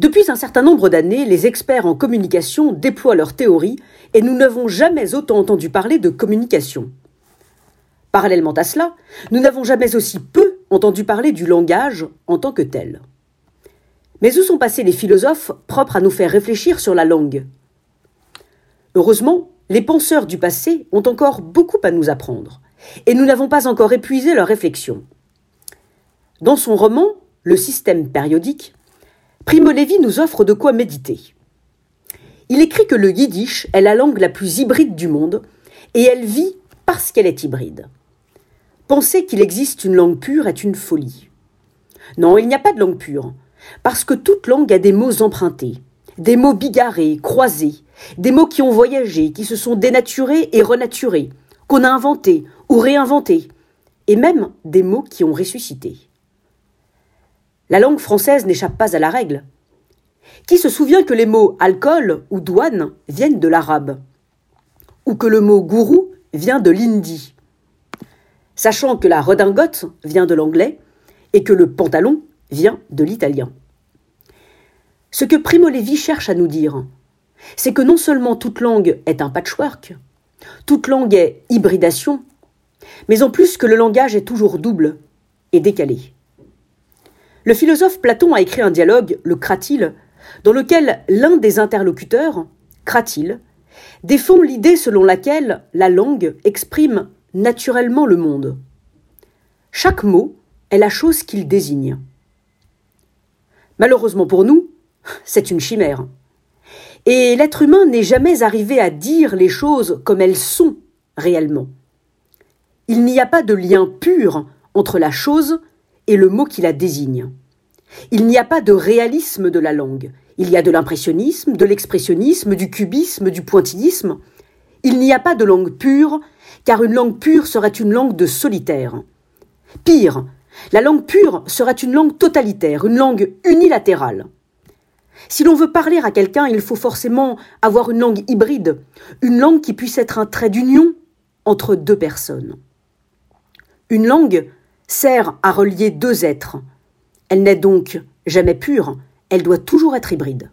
Depuis un certain nombre d'années, les experts en communication déploient leurs théories et nous n'avons jamais autant entendu parler de communication. Parallèlement à cela, nous n'avons jamais aussi peu entendu parler du langage en tant que tel. Mais où sont passés les philosophes propres à nous faire réfléchir sur la langue? Heureusement, les penseurs du passé ont encore beaucoup à nous apprendre, et nous n'avons pas encore épuisé leurs réflexions. Dans son roman Le système périodique, Primo Levi nous offre de quoi méditer. Il écrit que le yiddish est la langue la plus hybride du monde et elle vit parce qu'elle est hybride. Penser qu'il existe une langue pure est une folie. Non, il n'y a pas de langue pure, parce que toute langue a des mots empruntés, des mots bigarrés, croisés, des mots qui ont voyagé, qui se sont dénaturés et renaturés, qu'on a inventés ou réinventés, et même des mots qui ont ressuscité. La langue française n'échappe pas à la règle. Qui se souvient que les mots alcool ou douane viennent de l'arabe? Ou que le mot gourou vient de l'hindi? Sachant que la redingote vient de l'anglais et que le pantalon vient de l'italien. Ce que Primo Levi cherche à nous dire, c'est que non seulement toute langue est un patchwork, toute langue est hybridation, mais en plus que le langage est toujours double et décalé. Le philosophe Platon a écrit un dialogue, le Cratyle, dans lequel l'un des interlocuteurs, Cratyle, défend l'idée selon laquelle la langue exprime naturellement le monde. Chaque mot est la chose qu'il désigne. Malheureusement pour nous, c'est une chimère. Et l'être humain n'est jamais arrivé à dire les choses comme elles sont réellement. Il n'y a pas de lien pur entre la chose et le mot qui la désigne. Il n'y a pas de réalisme de la langue. Il y a de l'impressionnisme, de l'expressionnisme, du cubisme, du pointillisme. Il n'y a pas de langue pure, car une langue pure serait une langue de solitaire. Pire, la langue pure serait une langue totalitaire, une langue unilatérale. Si l'on veut parler à quelqu'un, il faut forcément avoir une langue hybride, une langue qui puisse être un trait d'union entre deux personnes. Une langue sert à relier deux êtres. Elle n'est donc jamais pure, elle doit toujours être hybride.